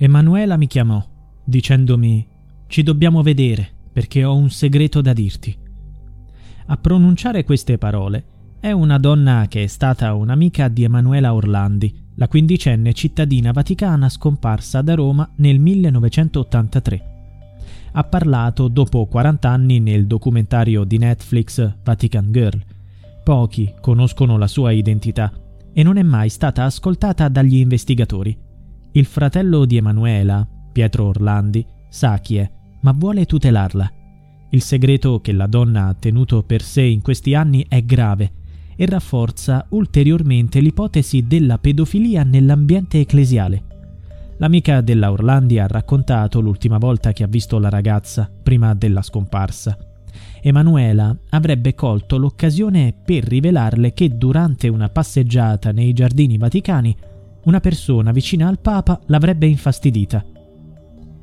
Emanuela mi chiamò, dicendomi: Ci dobbiamo vedere perché ho un segreto da dirti. A pronunciare queste parole è una donna che è stata un'amica di Emanuela Orlandi, la quindicenne cittadina vaticana scomparsa da Roma nel 1983. Ha parlato dopo 40 anni nel documentario di Netflix Vatican Girl. Pochi conoscono la sua identità e non è mai stata ascoltata dagli investigatori. Il fratello di Emanuela, Pietro Orlandi, sa chi è, ma vuole tutelarla. Il segreto che la donna ha tenuto per sé in questi anni è grave e rafforza ulteriormente l'ipotesi della pedofilia nell'ambiente ecclesiale. L'amica della Orlandi ha raccontato l'ultima volta che ha visto la ragazza, prima della scomparsa. Emanuela avrebbe colto l'occasione per rivelarle che durante una passeggiata nei giardini vaticani una persona vicina al Papa l'avrebbe infastidita.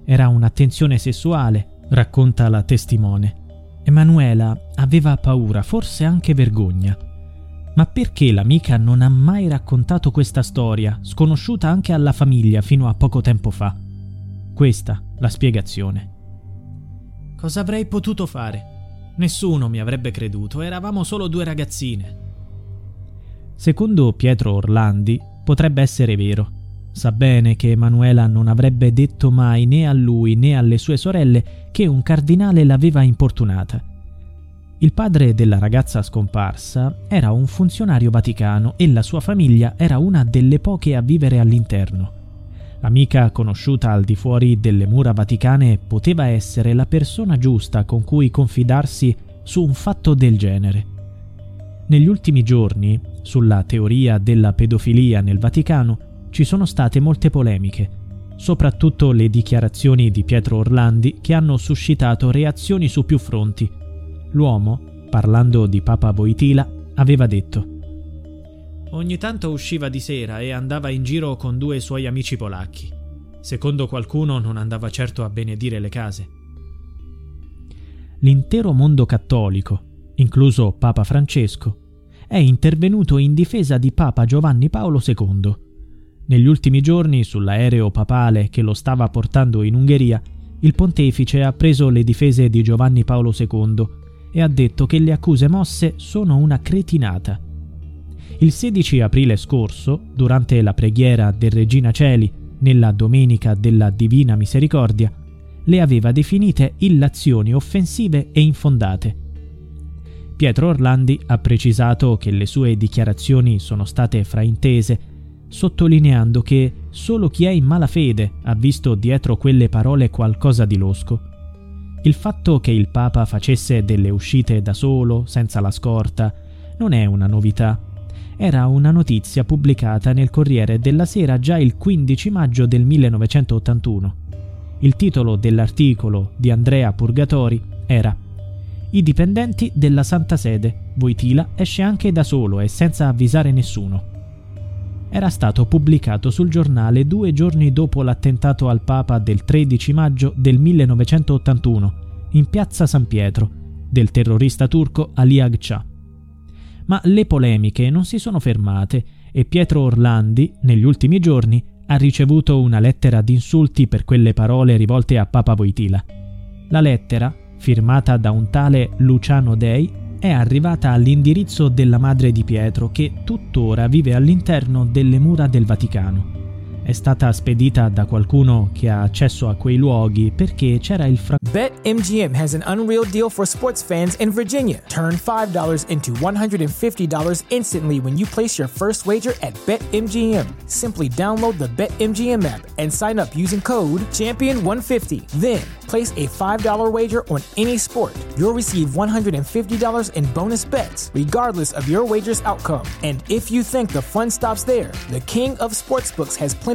Era un'attenzione sessuale, racconta la testimone. Emanuela aveva paura, forse anche vergogna. Ma perché l'amica non ha mai raccontato questa storia, sconosciuta anche alla famiglia fino a poco tempo fa? Questa la spiegazione. Cosa avrei potuto fare? Nessuno mi avrebbe creduto, eravamo solo due ragazzine. Secondo Pietro Orlandi, potrebbe essere vero. Sa bene che Emanuela non avrebbe detto mai né a lui né alle sue sorelle che un cardinale l'aveva importunata. Il padre della ragazza scomparsa era un funzionario vaticano e la sua famiglia era una delle poche a vivere all'interno. L'amica conosciuta al di fuori delle mura vaticane poteva essere la persona giusta con cui confidarsi su un fatto del genere. Negli ultimi giorni, sulla teoria della pedofilia nel Vaticano, ci sono state molte polemiche, soprattutto le dichiarazioni di Pietro Orlandi che hanno suscitato reazioni su più fronti. L'uomo, parlando di Papa Voitila, aveva detto Ogni tanto usciva di sera e andava in giro con due suoi amici polacchi. Secondo qualcuno non andava certo a benedire le case. L'intero mondo cattolico, incluso Papa Francesco, è intervenuto in difesa di Papa Giovanni Paolo II negli ultimi giorni, sull'aereo papale che lo stava portando in Ungheria, il pontefice ha preso le difese di Giovanni Paolo II e ha detto che le accuse mosse sono una cretinata. Il 16 aprile scorso, durante la preghiera del Regina Celi, nella Domenica della Divina Misericordia, le aveva definite illazioni offensive e infondate. Pietro Orlandi ha precisato che le sue dichiarazioni sono state fraintese sottolineando che solo chi è in malafede ha visto dietro quelle parole qualcosa di losco. Il fatto che il Papa facesse delle uscite da solo, senza la scorta, non è una novità. Era una notizia pubblicata nel Corriere della Sera già il 15 maggio del 1981. Il titolo dell'articolo di Andrea Purgatori era I dipendenti della Santa Sede. Voitila esce anche da solo e senza avvisare nessuno era stato pubblicato sul giornale due giorni dopo l'attentato al Papa del 13 maggio del 1981, in piazza San Pietro, del terrorista turco Ali Agca. Ma le polemiche non si sono fermate e Pietro Orlandi, negli ultimi giorni, ha ricevuto una lettera di insulti per quelle parole rivolte a Papa Voitila. La lettera, firmata da un tale Luciano Dei, è arrivata all'indirizzo della madre di Pietro che tuttora vive all'interno delle mura del Vaticano. È stata spedita da qualcuno che ha accesso a quei luoghi perché c'era il fra... BetMGM has an unreal deal for sports fans in Virginia. Turn $5 into $150 instantly when you place your first wager at BetMGM. Simply download the BetMGM app and sign up using code Champion150. Then place a $5 wager on any sport. You'll receive $150 in bonus bets, regardless of your wager's outcome. And if you think the fun stops there, the King of Sportsbooks has plenty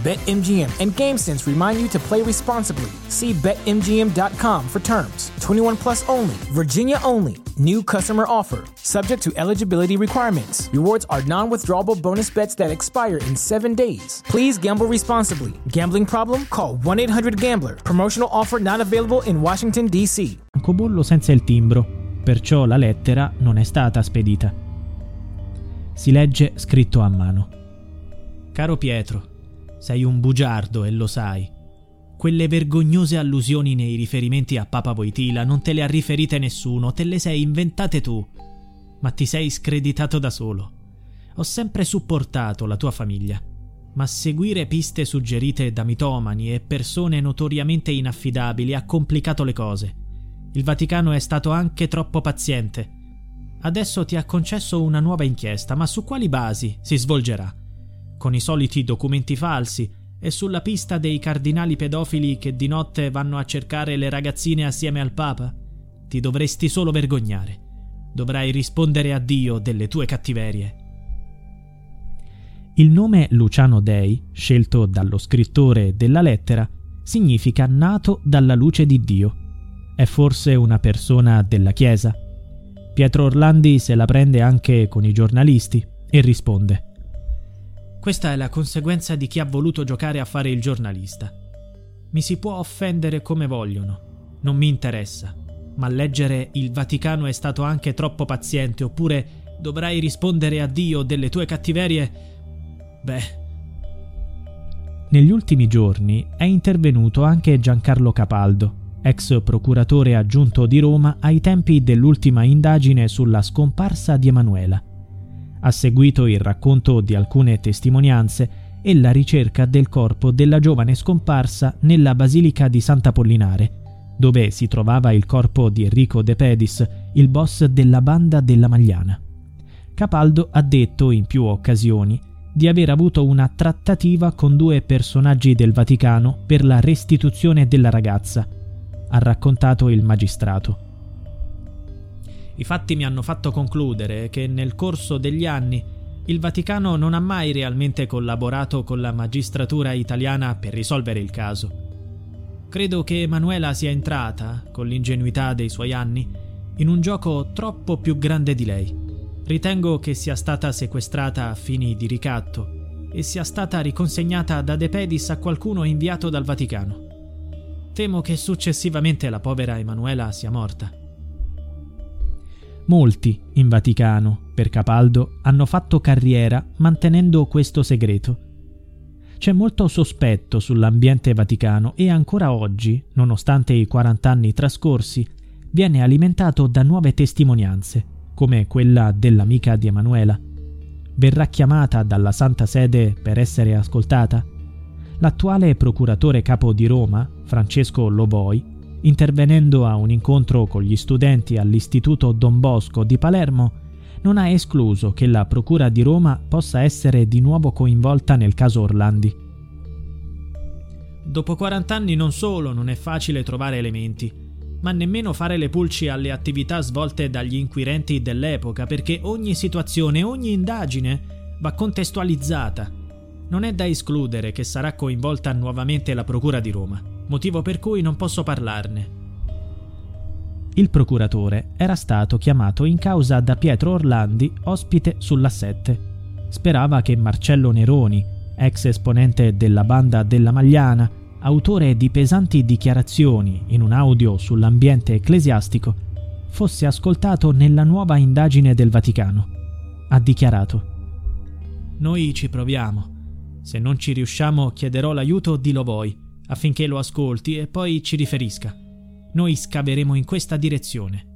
BetMGM and GameSense remind you to play responsibly. See BetMGM.com for terms. 21 plus only, Virginia only. New customer offer, subject to eligibility requirements. Rewards are non withdrawable bonus bets that expire in seven days. Please gamble responsibly. Gambling problem? Call 1 800 Gambler. Promotional offer not available in Washington, D.C. Francobollo senza il timbro, perciò la lettera non è stata spedita. Si legge scritto a mano. Caro Pietro, sei un bugiardo e lo sai. Quelle vergognose allusioni nei riferimenti a Papa Voitila non te le ha riferite nessuno, te le sei inventate tu. Ma ti sei screditato da solo. Ho sempre supportato la tua famiglia. Ma seguire piste suggerite da mitomani e persone notoriamente inaffidabili ha complicato le cose. Il Vaticano è stato anche troppo paziente. Adesso ti ha concesso una nuova inchiesta, ma su quali basi si svolgerà? Con i soliti documenti falsi e sulla pista dei cardinali pedofili che di notte vanno a cercare le ragazzine assieme al Papa? Ti dovresti solo vergognare. Dovrai rispondere a Dio delle tue cattiverie. Il nome Luciano Dei, scelto dallo scrittore della lettera, significa nato dalla luce di Dio. È forse una persona della Chiesa? Pietro Orlandi se la prende anche con i giornalisti e risponde questa è la conseguenza di chi ha voluto giocare a fare il giornalista. Mi si può offendere come vogliono, non mi interessa, ma leggere il Vaticano è stato anche troppo paziente oppure dovrai rispondere a Dio delle tue cattiverie. Beh. Negli ultimi giorni è intervenuto anche Giancarlo Capaldo, ex procuratore aggiunto di Roma ai tempi dell'ultima indagine sulla scomparsa di Emanuela. Ha seguito il racconto di alcune testimonianze e la ricerca del corpo della giovane scomparsa nella Basilica di Sant'Apollinare, dove si trovava il corpo di Enrico De Pedis, il boss della banda della Magliana. Capaldo ha detto in più occasioni di aver avuto una trattativa con due personaggi del Vaticano per la restituzione della ragazza, ha raccontato il magistrato. I fatti mi hanno fatto concludere che nel corso degli anni il Vaticano non ha mai realmente collaborato con la magistratura italiana per risolvere il caso. Credo che Emanuela sia entrata, con l'ingenuità dei suoi anni, in un gioco troppo più grande di lei. Ritengo che sia stata sequestrata a fini di ricatto e sia stata riconsegnata da De Pedis a qualcuno inviato dal Vaticano. Temo che successivamente la povera Emanuela sia morta. Molti in Vaticano, per Capaldo, hanno fatto carriera mantenendo questo segreto. C'è molto sospetto sull'ambiente vaticano e ancora oggi, nonostante i 40 anni trascorsi, viene alimentato da nuove testimonianze, come quella dell'amica di Emanuela. Verrà chiamata dalla Santa Sede per essere ascoltata? L'attuale procuratore capo di Roma, Francesco Lovoi, intervenendo a un incontro con gli studenti all'Istituto Don Bosco di Palermo, non ha escluso che la Procura di Roma possa essere di nuovo coinvolta nel caso Orlandi. Dopo 40 anni non solo non è facile trovare elementi, ma nemmeno fare le pulci alle attività svolte dagli inquirenti dell'epoca, perché ogni situazione, ogni indagine va contestualizzata. Non è da escludere che sarà coinvolta nuovamente la Procura di Roma motivo per cui non posso parlarne. Il procuratore era stato chiamato in causa da Pietro Orlandi, ospite sulla 7. Sperava che Marcello Neroni, ex esponente della banda della Magliana, autore di pesanti dichiarazioni in un audio sull'ambiente ecclesiastico, fosse ascoltato nella nuova indagine del Vaticano. Ha dichiarato: Noi ci proviamo. Se non ci riusciamo, chiederò l'aiuto di Lovoi affinché lo ascolti e poi ci riferisca. Noi scaveremo in questa direzione.